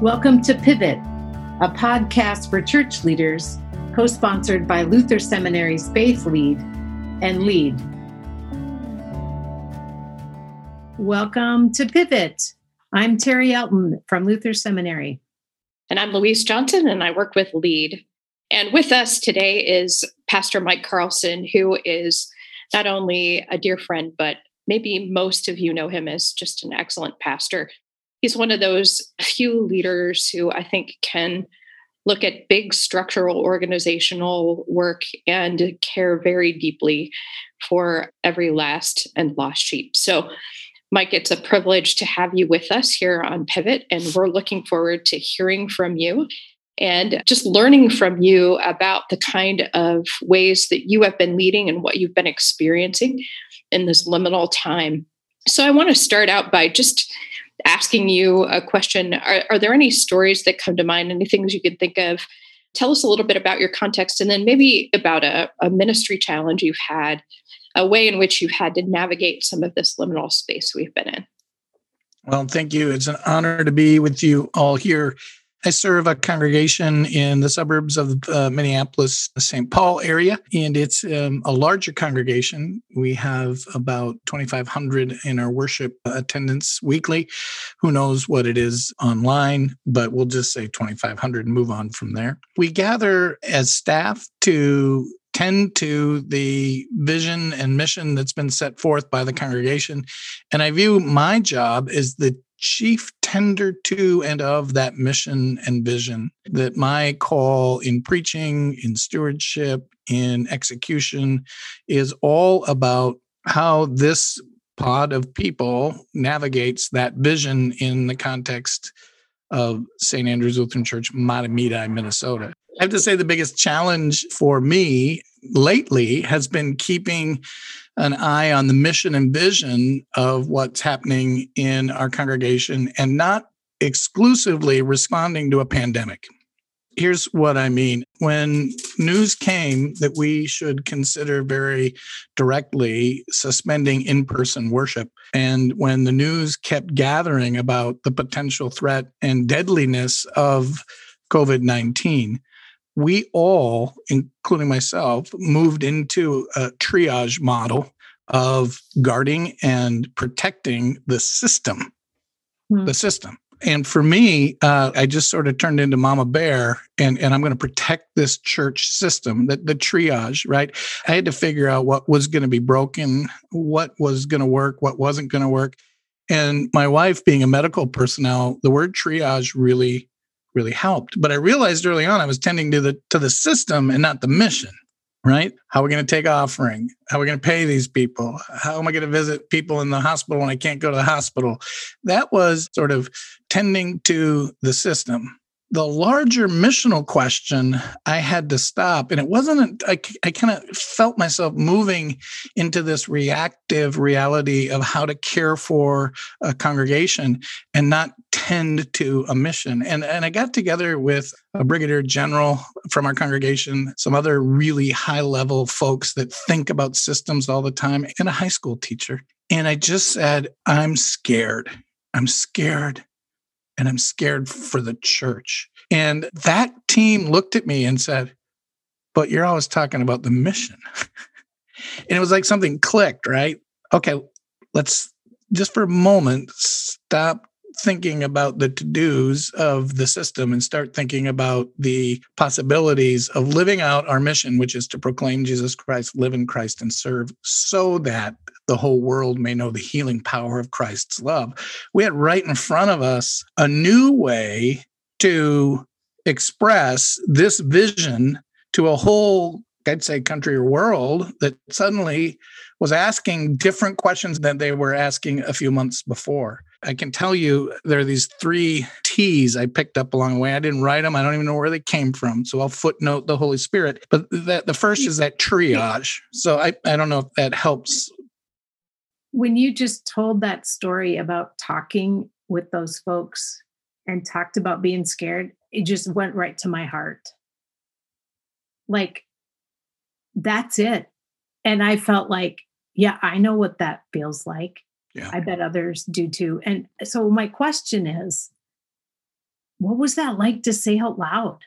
Welcome to Pivot, a podcast for church leaders, co sponsored by Luther Seminary's Faith Lead and Lead. Welcome to Pivot. I'm Terri Elton from Luther Seminary. And I'm Louise Johnson, and I work with LEAD. And with us today is Pastor Mike Carlson, who is not only a dear friend, but maybe most of you know him as just an excellent pastor he's one of those few leaders who I think can look at big structural organizational work and care very deeply for every last and lost sheep. So, Mike, it's a privilege to have you with us here on Pivot, and we're looking forward to hearing from you and just learning from you about the kind of ways that you have been leading and what you've been experiencing in this liminal time. So, I want to start out by just asking you a question. Are, are there any stories that come to mind? Any things you could think of? Tell us a little bit about your context and then maybe about a, a ministry challenge you've had, a way in which you've had to navigate some of this liminal space we've been in. Well, thank you. It's an honor to be with you all here I serve a congregation in the suburbs of uh, Minneapolis, St. Paul area, and it's um, a larger congregation. We have about 2,500 in our worship attendance weekly. Who knows what it is online, but we'll just say 2,500 and move on from there. We gather as staff to tend to the vision and mission that's been set forth by the congregation. And I view my job as the chief tender to and of that mission and vision. That my call in preaching, in stewardship, in execution is all about how this pod of people navigates that vision in the context of St. Andrew's Lutheran Church, Mahtomedi, Minnesota. I have to say the biggest challenge for me lately has been keeping an eye on the mission and vision of what's happening in our congregation and not exclusively responding to a pandemic. Here's what I mean. When news came that we should consider very directly suspending in person worship, and when the news kept gathering about the potential threat and deadliness of COVID 19, we all, including myself, moved into a triage model of guarding and protecting the system. Hmm. The system. And for me, uh, I just sort of turned into Mama Bear, and, and I'm going to protect this church system, the, the triage, right? I had to figure out what was going to be broken, what was going to work, what wasn't going to work. And my wife, being a medical personnel, the word triage really really helped. But I realized early on I was tending to the to the system and not the mission. Right? How are we going to take offering? How are we going to pay these people? How am I going to visit people in the hospital when I can't go to the hospital? That was sort of tending to the system the larger missional question i had to stop and it wasn't i, I kind of felt myself moving into this reactive reality of how to care for a congregation and not tend to a mission. And, and i got together with a brigadier general from our congregation some other really high level folks that think about systems all the time and a high school teacher. And i just said i'm scared. I'm scared and I'm scared for the church. And that team looked at me and said, But you're always talking about the mission. and it was like something clicked, right? Okay, let's just for a moment stop thinking about the to dos of the system and start thinking about the possibilities of living out our mission, which is to proclaim Jesus Christ, live in Christ, and serve so that the whole world may know the healing power of Christ's love. We had right in front of us a new way to express this vision to a whole I'd say country or world that suddenly was asking different questions than they were asking a few months before. I can tell you there are these three T's I picked up along the way. I didn't write them. I don't even know where they came from. So I'll footnote the Holy Spirit. But that the first is that triage. So I, I don't know if that helps. When you just told that story about talking with those folks and talked about being scared, it just went right to my heart. Like, that's it. And I felt like, yeah, I know what that feels like. Yeah. I bet others do too. And so my question is what was that like to say out loud?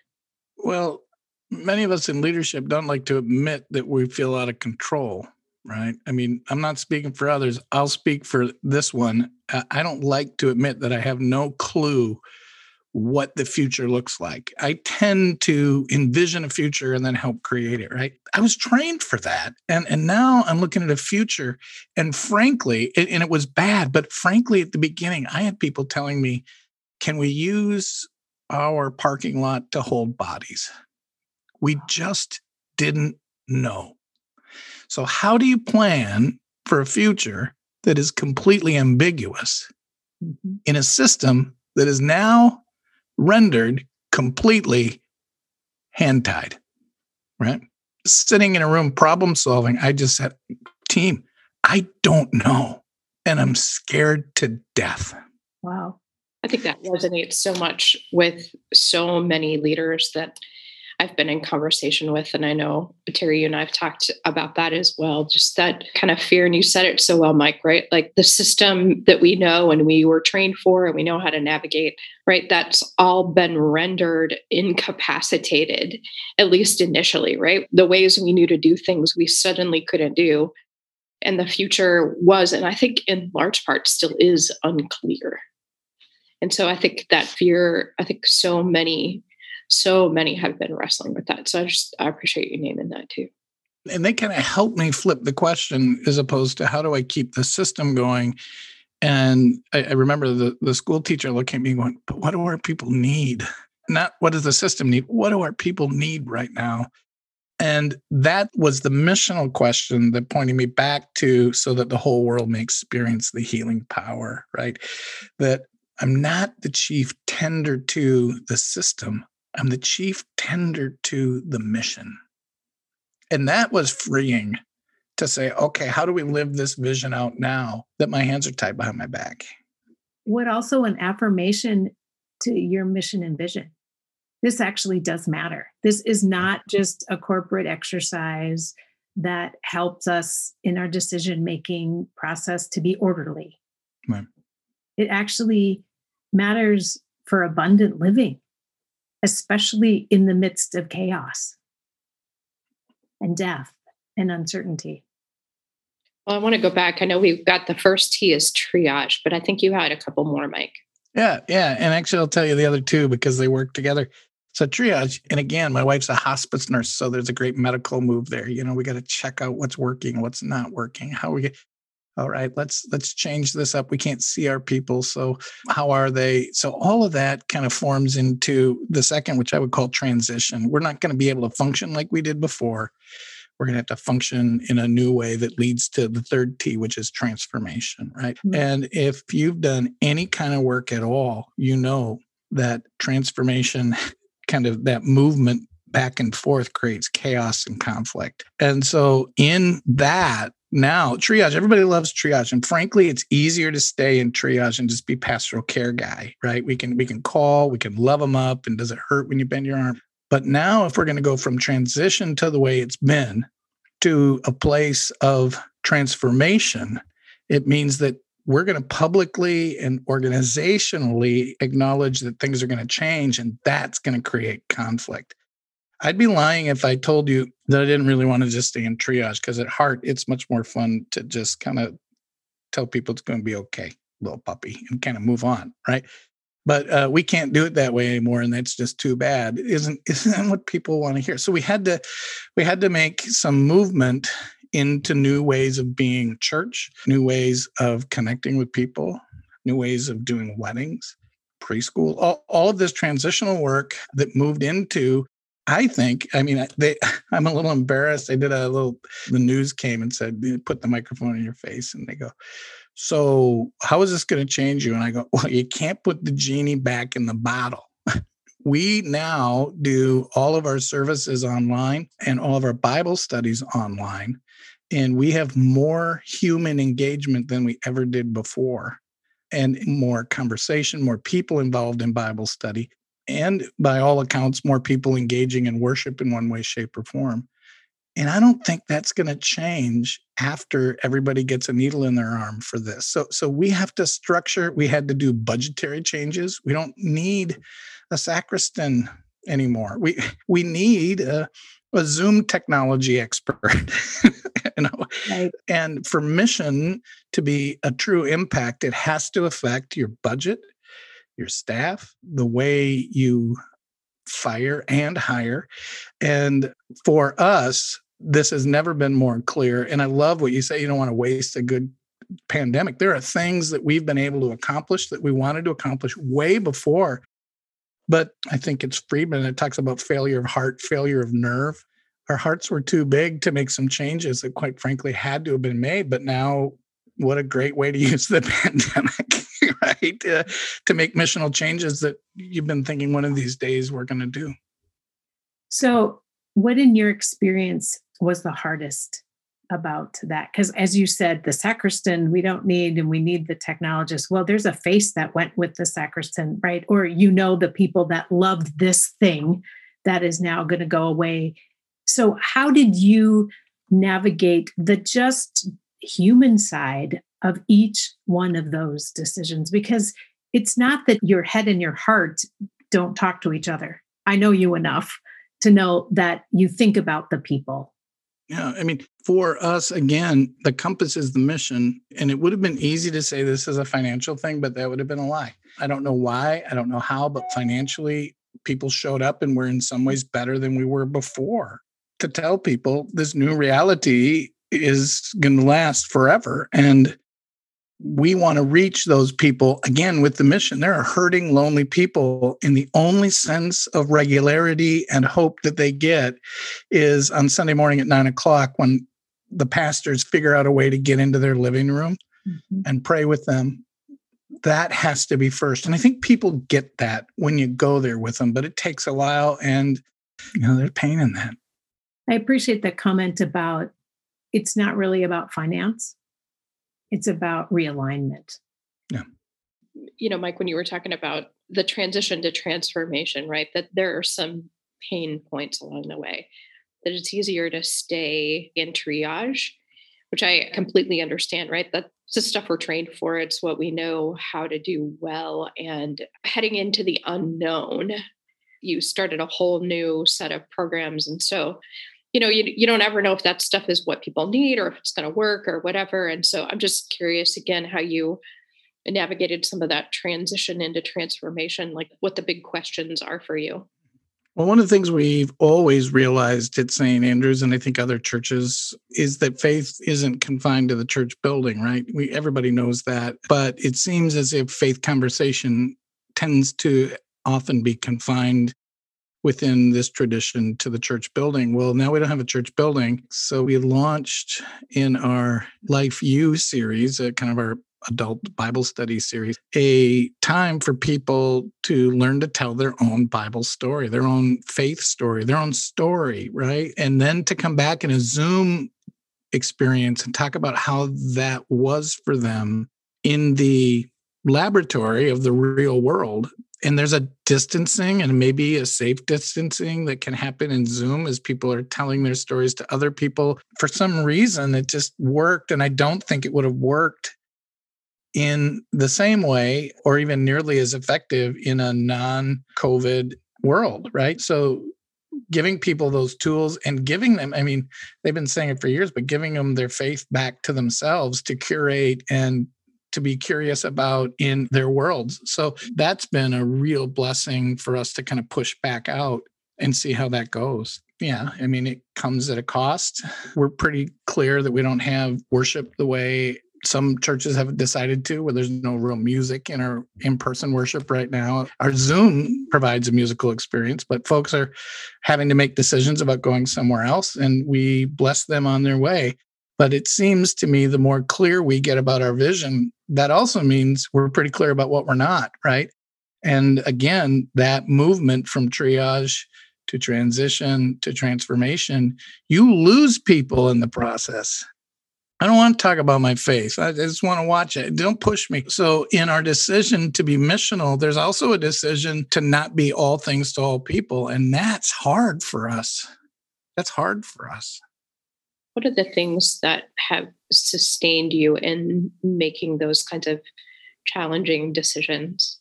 Well, many of us in leadership don't like to admit that we feel out of control, right? I mean, I'm not speaking for others. I'll speak for this one. I don't like to admit that I have no clue what the future looks like. I tend to envision a future and then help create it, right? I was trained for that. And and now I'm looking at a future and frankly, it, and it was bad, but frankly at the beginning I had people telling me, "Can we use our parking lot to hold bodies?" We just didn't know. So how do you plan for a future that is completely ambiguous mm-hmm. in a system that is now rendered completely hand tied, right? Sitting in a room, problem solving. I just said, team, I don't know. And I'm scared to death. Wow. I think that resonates so much with so many leaders that I've been in conversation with. And I know Terri, you and I've talked about that as well. Just that kind of fear. And you said it so well, Mike, right? Like the system that we know and we were trained for and we know how to navigate, right? That's all been rendered incapacitated, at least initially, right? The ways we knew to do things we suddenly couldn't do. And the future was, and I think in large part still is unclear. And so I think that fear, I think so many so many have been wrestling with that. So I just I appreciate you naming that too. And they kind of help me flip the question as opposed to how do I keep the system going? And I, I remember the, the school teacher looking at me going, but what do our people need? Not what does the system need? What do our people need right now? And that was the missional question that pointed me back to so that the whole world may experience the healing power, right? That I'm not the chief tender to the system. I'm the chief tender to the mission. And that was freeing to say, okay, how do we live this vision out now that my hands are tied behind my back? What also an affirmation to your mission and vision. This actually does matter. This is not just a corporate exercise that helps us in our decision making process to be orderly. Right. It actually matters for abundant living especially in the midst of chaos and death and uncertainty. Well, I want to go back. I know we've got the first T is triage, but I think you had a couple more, Mike. Yeah, yeah. And actually, I'll tell you the other two because they work together. So, triage, and again, my wife's a hospice nurse. So, there's a great medical move there. You know, we got to check out what's working, what's not working, how we get, all right let's let's change this up we can't see our people so how are they so all of that kind of forms into the second which i would call transition we're not going to be able to function like we did before we're going to have to function in a new way that leads to the third T, which is transformation, right? Mm-hmm. And if you've done any kind of work at all, you know that transformation, kind of that movement back and forth creates chaos and conflict. And so, in that, now triage everybody loves triage and frankly it's easier to stay in triage and just be pastoral care guy right? We can we can call we can love them up and does it hurt when you bend your arm? But now if we're going to go from transition to the way it's been to a place of transformation it means that we're going to publicly and organizationally acknowledge that things are going to change and that's going to create conflict I'd be lying if I told you that I didn't really want to just stay in triage because at heart, it's much more fun to just kind of tell people it's going to be okay, little puppy, and kind of move on, right? But uh, we can't do it that way anymore, and that's just too bad. Isn't isn't what people want to hear? So we had to we had to make some movement into new ways of being church, new ways of connecting with people, new ways of doing weddings, preschool, all, all of this transitional work that moved into I think, I mean, they, I'm a little embarrassed. I did a little, the news came and said, put the microphone in your face. And they go, So, how is this going to change you? And I go, Well, you can't put the genie back in the bottle. we now do all of our services online and all of our Bible studies online. And we have more human engagement than we ever did before, and more conversation, more people involved in Bible study and by all accounts, more people engaging in worship in one way, shape, or form. And I don't think that's going to change after everybody gets a needle in their arm for this. So, so we have to structure, we had to do budgetary changes. We don't need a sacristan anymore. We we need a, a Zoom technology expert. you know? Right. And for mission to be a true impact, it has to affect your budget, your staff, the way you fire and hire. And for us, this has never been more clear. And I love what you say you don't want to waste a good pandemic. There are things that we've been able to accomplish that we wanted to accomplish way before. But I think it's Friedman that talks about failure of heart, failure of nerve. Our hearts were too big to make some changes that, quite frankly, had to have been made. But now, what a great way to use the pandemic right? Uh, to make missional changes that you've been thinking one of these days we're going to do. So, what in your experience was the hardest about that? Because, as you said, the sacristan we don't need, and we need the technologist. Well, there's a face that went with the sacristan, right? Or you know, the people that loved this thing that is now going to go away. So, how did you navigate the just human side of each one of those decisions because it's not that your head and your heart don't talk to each other. I know you enough to know that you think about the people. Yeah, I mean, for us, again, the compass is the mission. And it would have been easy to say this is a financial thing, but that would have been a lie. I don't know why, I don't know how, but financially, people showed up and we're in some ways better than we were before. To tell people this new reality is going to last forever. And we want to reach those people again with the mission. There are hurting, lonely people, and the only sense of regularity and hope that they get is on Sunday morning at nine o'clock when the pastors figure out a way to get into their living room mm-hmm. and pray with them. That has to be first. And I think people get that when you go there with them, but it takes a while and you know, there's pain in that. I appreciate the comment about it's not really about finance it's about realignment. Yeah. You know, Mike, when you were talking about the transition to transformation, right? That there are some pain points along the way, that it's easier to stay in triage, which I completely understand, right? That's the stuff we're trained for. It's what we know how to do well. And heading into the unknown, you started a whole new set of programs. And so you know you, you don't ever know if that stuff is what people need or if it's going to work or whatever and so i'm just curious again how you navigated some of that transition into transformation like what the big questions are for you well, one of the things we've always realized at St. Andrews, and I think other churches, is that faith isn't confined to the church building, right? We everybody knows that, but it seems as if faith conversation tends to often be confined within this tradition to the church building. Well, now we don't have a church building. So we launched in our Life U series, uh, kind of our adult Bible study series, a time for people to learn to tell their own Bible story, their own faith story, their own story, right? And then to come back in a Zoom experience and talk about how that was for them in the laboratory of the real world and there's a distancing and maybe a safe distancing that can happen in Zoom as people are telling their stories to other people. For some reason, it just worked. And I don't think it would have worked in the same way or even nearly as effective in a non COVID world, right? So, giving people those tools and giving them, I mean, they've been saying it for years, but giving them their faith back to themselves to curate and to be curious about in their worlds. So that's been a real blessing for us to kind of push back out and see how that goes. Yeah, I mean, it comes at a cost. We're pretty clear that we don't have worship the way some churches have decided to, where there's no real music in our in person worship right now. Our Zoom provides a musical experience, but folks are having to make decisions about going somewhere else, and we bless them on their way. But it seems to me the more clear we get about our vision, that also means we're pretty clear about what we're not, right? And again, that movement from triage to transition to transformation, you lose people in the process. I don't want to talk about my faith. I just want to watch it. Don't push me. So, in our decision to be missional, there's also a decision to not be all things to all people. And that's hard for us. That's hard for us. What are the things that have sustained you in making those kinds of challenging decisions?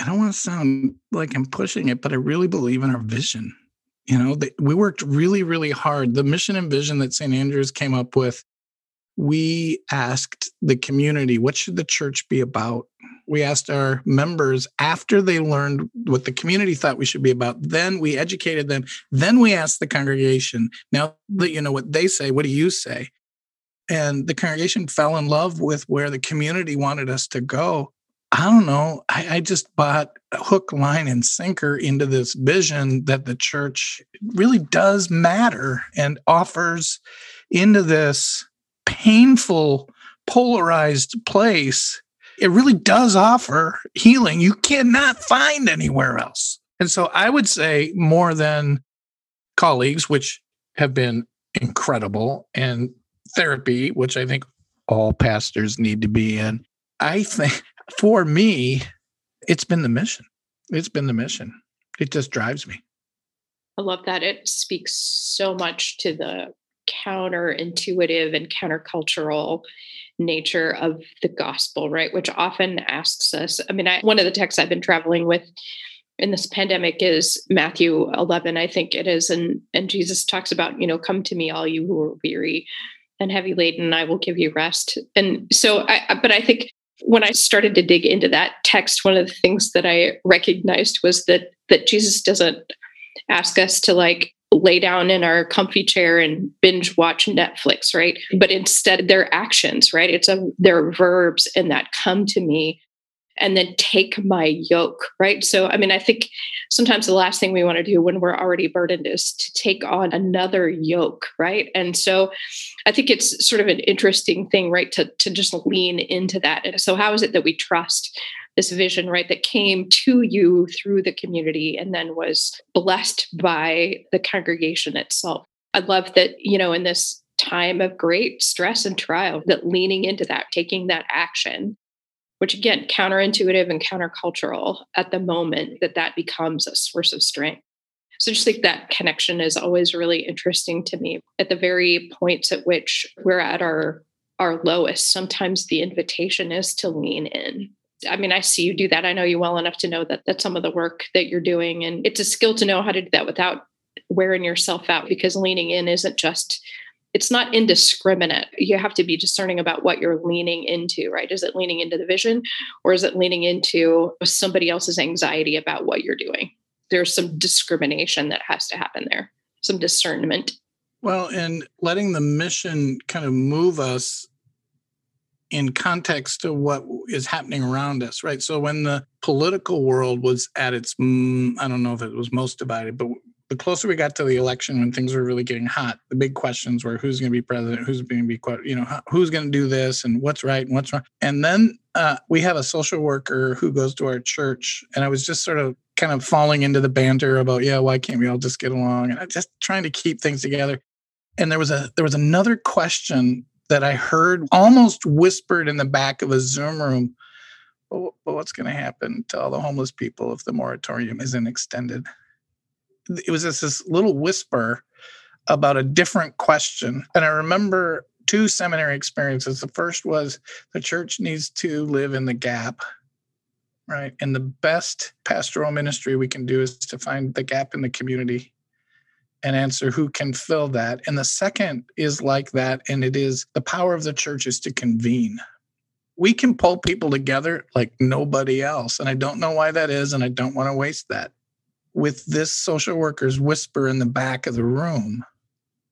I don't want to sound like I'm pushing it, but I really believe in our vision. You know, we worked really, really hard. The mission and vision that St. Andrews came up with, we asked the community, what should the church be about? We asked our members after they learned what the community thought we should be about. Then we educated them. Then we asked the congregation, now that you know what they say, what do you say? And the congregation fell in love with where the community wanted us to go. I don't know. I, I, just bought hook, line, and sinker into this vision that the church really does matter and offers into this painful, polarized place. It really does offer healing you cannot find anywhere else. And so I would say more than colleagues, which have been incredible, and therapy, which I think all pastors need to be in. I think for me, it's been the mission. It's been the mission. It just drives me. I love that. It speaks so much to the counterintuitive and countercultural nature of the gospel, right? Which often asks us. I mean, I, one of the texts I've been traveling with in this pandemic is Matthew 11, I think it is, and and Jesus talks about, you know, come to me, all you who are weary and heavy laden, and I will give you rest. And so, I but I think when I started to dig into that text, one of the things that I recognized was that that Jesus doesn't ask us to like lay down in our comfy chair and binge watch Netflix, right? But instead they're actions, right? It's a they're verbs and that come to me and then take my yoke, right? So, I mean, I think sometimes the last thing we want to do when we're already burdened is to take on another yoke, right? And so I think it's sort of an interesting thing, right, to, to just lean into that. And so, how is it that we trust this vision, right, that came to you through the community and then was blessed by the congregation itself? I love that, you know, in this time of great stress and trial, that leaning into that, taking that action which again counterintuitive and countercultural at the moment that that becomes a source of strength. So just like that connection is always really interesting to me. At the very points at which we're at our our lowest sometimes the invitation is to lean in i mean i see you do that i know you well enough to know that that's some of the work that you're doing and it's a skill to know how to do that without wearing yourself out because leaning in isn't just it's not indiscriminate. You have to be discerning about what you're leaning into, right? Is it leaning into the vision or is it leaning into somebody else's anxiety about what you're doing? There's some discrimination that has to happen there, some discernment. Well, and letting the mission kind of move us in context to what is happening around us, right? So when the political world was at its, mm, I don't know if it was most divided, but the closer we got to the election when things were really getting hot, the big questions were who's going to be president, who's going to be, you know, who's going to do this and what's right and what's wrong. And then uh, we have a social worker who goes to our church. And I was just sort of kind of falling into the banter about, yeah, why can't we all just get along? And I'm just trying to keep things together. And there was a there was another question that I heard almost whispered in the back of a Zoom room. Well, what's going to happen to all the homeless people if the moratorium isn't extended? it was just this little whisper about a different question. And I remember two seminary experiences. The first was the church needs to live in the gap, right? And the best pastoral ministry we can do is to find the gap in the community and answer who can fill that. And the second is like that, and it is the power of the church is to convene. We can pull people together like nobody else. And I don't know why that is, and I don't want to waste that with this social worker's whisper in the back of the room,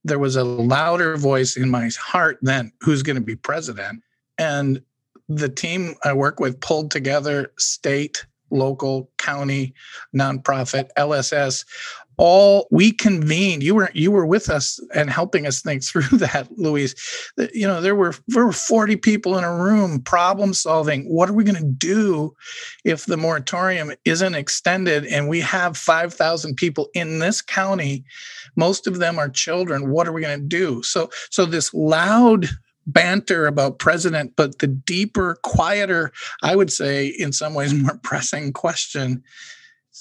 there was a louder voice in my heart than who's going to be president. And the team I work with pulled together state, local, county, nonprofit, LSS, all we convened you were you were with us and helping us think through that louise. You know there were there were 40 people in a room problem solving. What are we going to do if the moratorium isn't extended and we have 5000 people in this county? Most of them are children. What are we going to do? So so this loud banter about president but the deeper quieter i would say in some ways more pressing question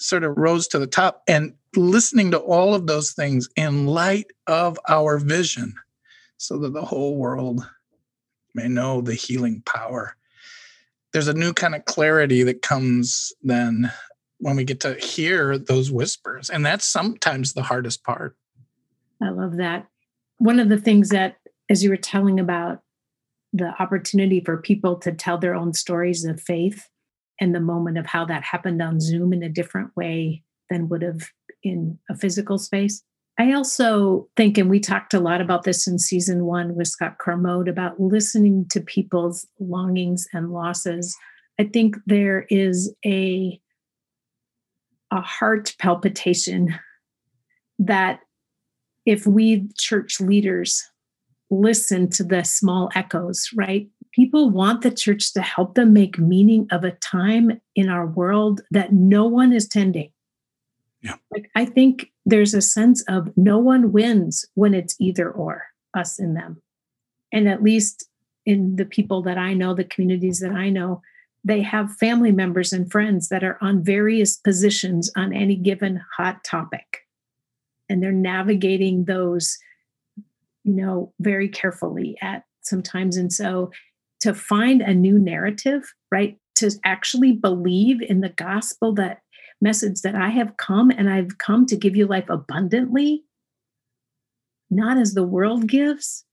sort of rose to the top and listening to all of those things in light of our vision so that the whole world may know the healing power. There's a new kind of clarity that comes then when we get to hear those whispers. And that's sometimes the hardest part. I love that. One of the things that, as you were telling about the opportunity for people to tell their own stories of faith and the moment of how that happened on Zoom in a different way than would have in a physical space. I also think, and we talked a lot about this in season one with Scott Cormode about listening to people's longings and losses. I think there is a a heart palpitation that if we church leaders listen to the small echoes, right? People want the church to help them make meaning of a time in our world that no one is tending. Yeah. Like I think there's a sense of no one wins when it's either or us and them. And at least in the people that I know, the communities that I know, they have family members and friends that are on various positions on any given hot topic. And they're navigating those, you know, very carefully at sometimes. And so to find a new narrative, right? To actually believe in the gospel that message that I have come and I've come to give you life abundantly, not as the world gives,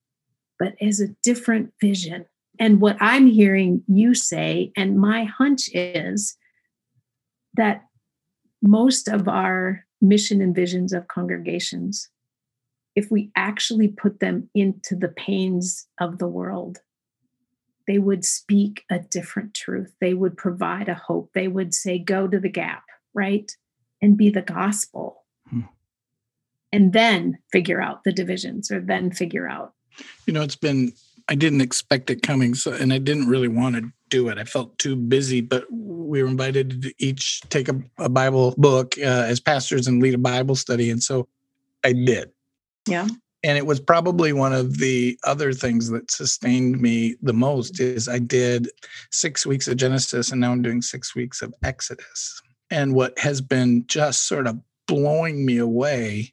but as a different vision. And what I'm hearing you say, and my hunch is that most of our mission and visions of congregations, if we actually put them into the pains of the world, they would speak a different truth. They would provide a hope. They would say, go to the gap right? And be the gospel. Hmm. And then figure out the divisions or then figure out. You know, it's been, I didn't expect it coming. So, and I didn't really want to do it. I felt too busy, but we were invited to each take a, a Bible book uh, as pastors and lead a Bible study. And so I did. Yeah and it was probably one of the other things that sustained me the most is i did six weeks of genesis and now i'm doing six weeks of exodus and what has been just sort of blowing me away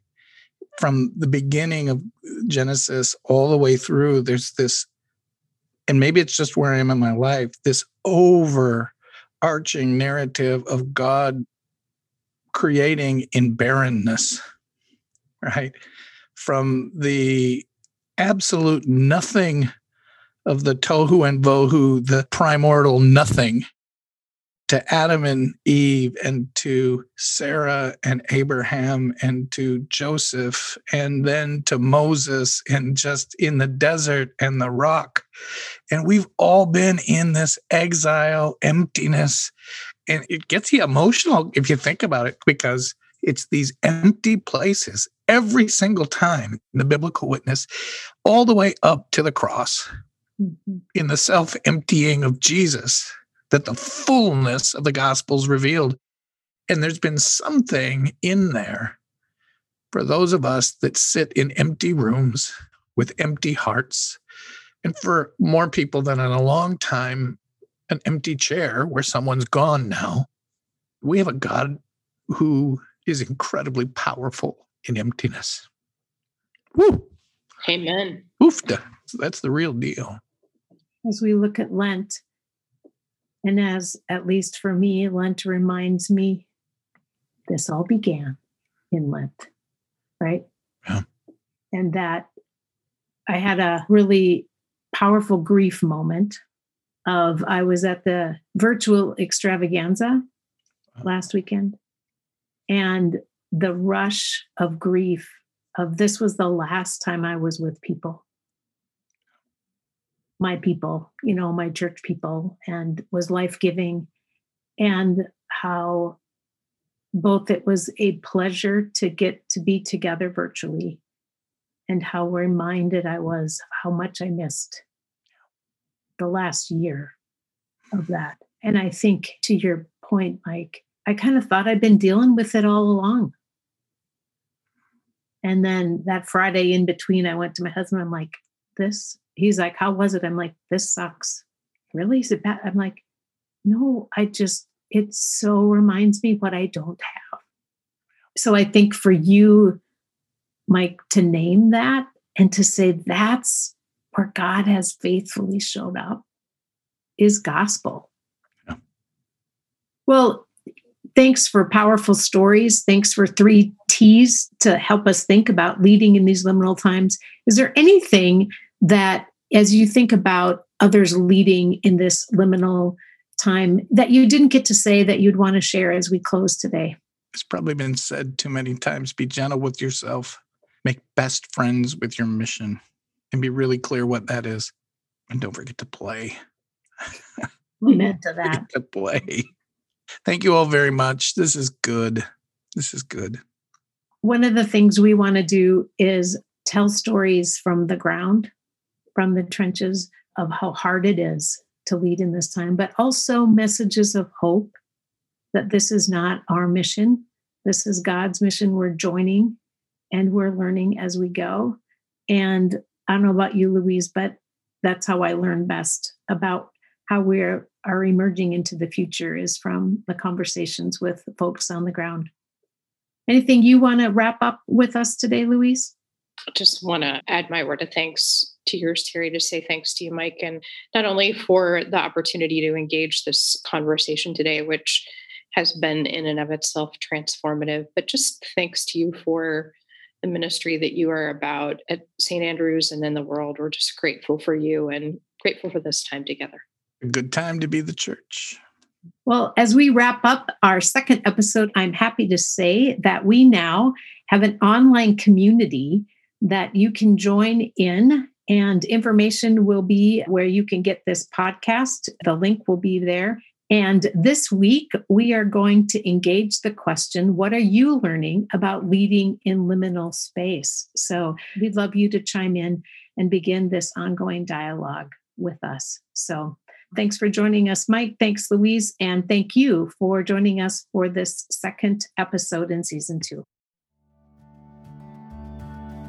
from the beginning of Genesis all the way through, there's this, and maybe it's just where I am in my life, this overarching narrative of God creating in barrenness, right? From the absolute nothing of the tohu and bohu, the primordial nothing, to Adam and Eve and to Sarah and Abraham and to Joseph and then to Moses and just in the desert and the rock. And we've all been in this exile, emptiness. And it gets you emotional if you think about it, because it's these empty places every single time in the biblical witness, all the way up to the cross mm-hmm. in the self emptying of Jesus that the fullness of the gospel is revealed. And there's been something in there for those of us that sit in empty rooms with empty hearts. And for more people than in a long time, an empty chair where someone's gone now. We have a God who is incredibly powerful in emptiness. Woo! Amen. Oofta. That's the real deal. As we look at Lent, and as, at least for me, Lent reminds me this all began in Lent, right? Yeah. And that I had a really powerful grief moment of I was at the virtual extravaganza last weekend and the rush of grief of this was the last time I was with people my people, you know, my church people, and was life giving. And how both it was a pleasure to get to be together virtually, and how reminded I was how much I missed the last year of that. And I think to your point, Mike, I kind of thought I'd been dealing with it all along. And then that Friday in between, I went to my husband. I'm like, this he's like, How was it? I'm like, This sucks. Really? Is it bad? I'm like, No, I just, it so reminds me what I don't have. So I think for you, Mike, to name that and to say that's where God has faithfully showed up is gospel. Yeah. Well, thanks for powerful stories. Thanks for three T's to help us think about leading in these liminal times. Is there anything that, as you think about others leading in this liminal time, that you didn't get to say that you'd want to share as we close today? It's probably been said too many times be gentle with yourself, make best friends with your mission, and be really clear what that is. And don't forget to play. Amen to that. to play. Thank you all very much. This is good. This is good. One of the things we want to do is tell stories from the ground, from the trenches of how hard it is to lead in this time, but also messages of hope that this is not our mission. This is God's mission. We're joining and we're learning as we go. And I don't know about you, Louise, but that's how I learn best about how we're are emerging into the future is from the conversations with folks on the ground. Anything you want to wrap up with us today, Louise? I just want to add my word of thanks to yours, Terri, to say thanks to you, Mike, and not only for the opportunity to engage this conversation today, which has been in and of itself transformative, but just thanks to you for the ministry that you are about at St. Andrews and in the world. We're just grateful for you and grateful for this time together. A good time to be the church. Well, as we wrap up our second episode, I'm happy to say that we now have an online community that you can join in, and information will be where you can get this podcast. The link will be there. And this week, we are going to engage the question What are you learning about leading in liminal space? So we'd love you to chime in and begin this ongoing dialogue with us. So Thanks for joining us, Mike. Thanks, Louise. And thank you for joining us for this second episode in season two.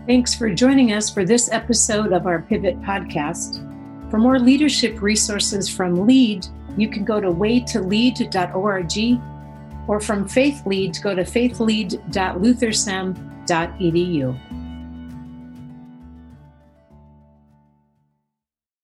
Thanks for joining us for this episode of our Pivot podcast. For more leadership resources from LEAD, you can go to waytolead.org or from Faith Lead, go to faithlead.luthersem.edu.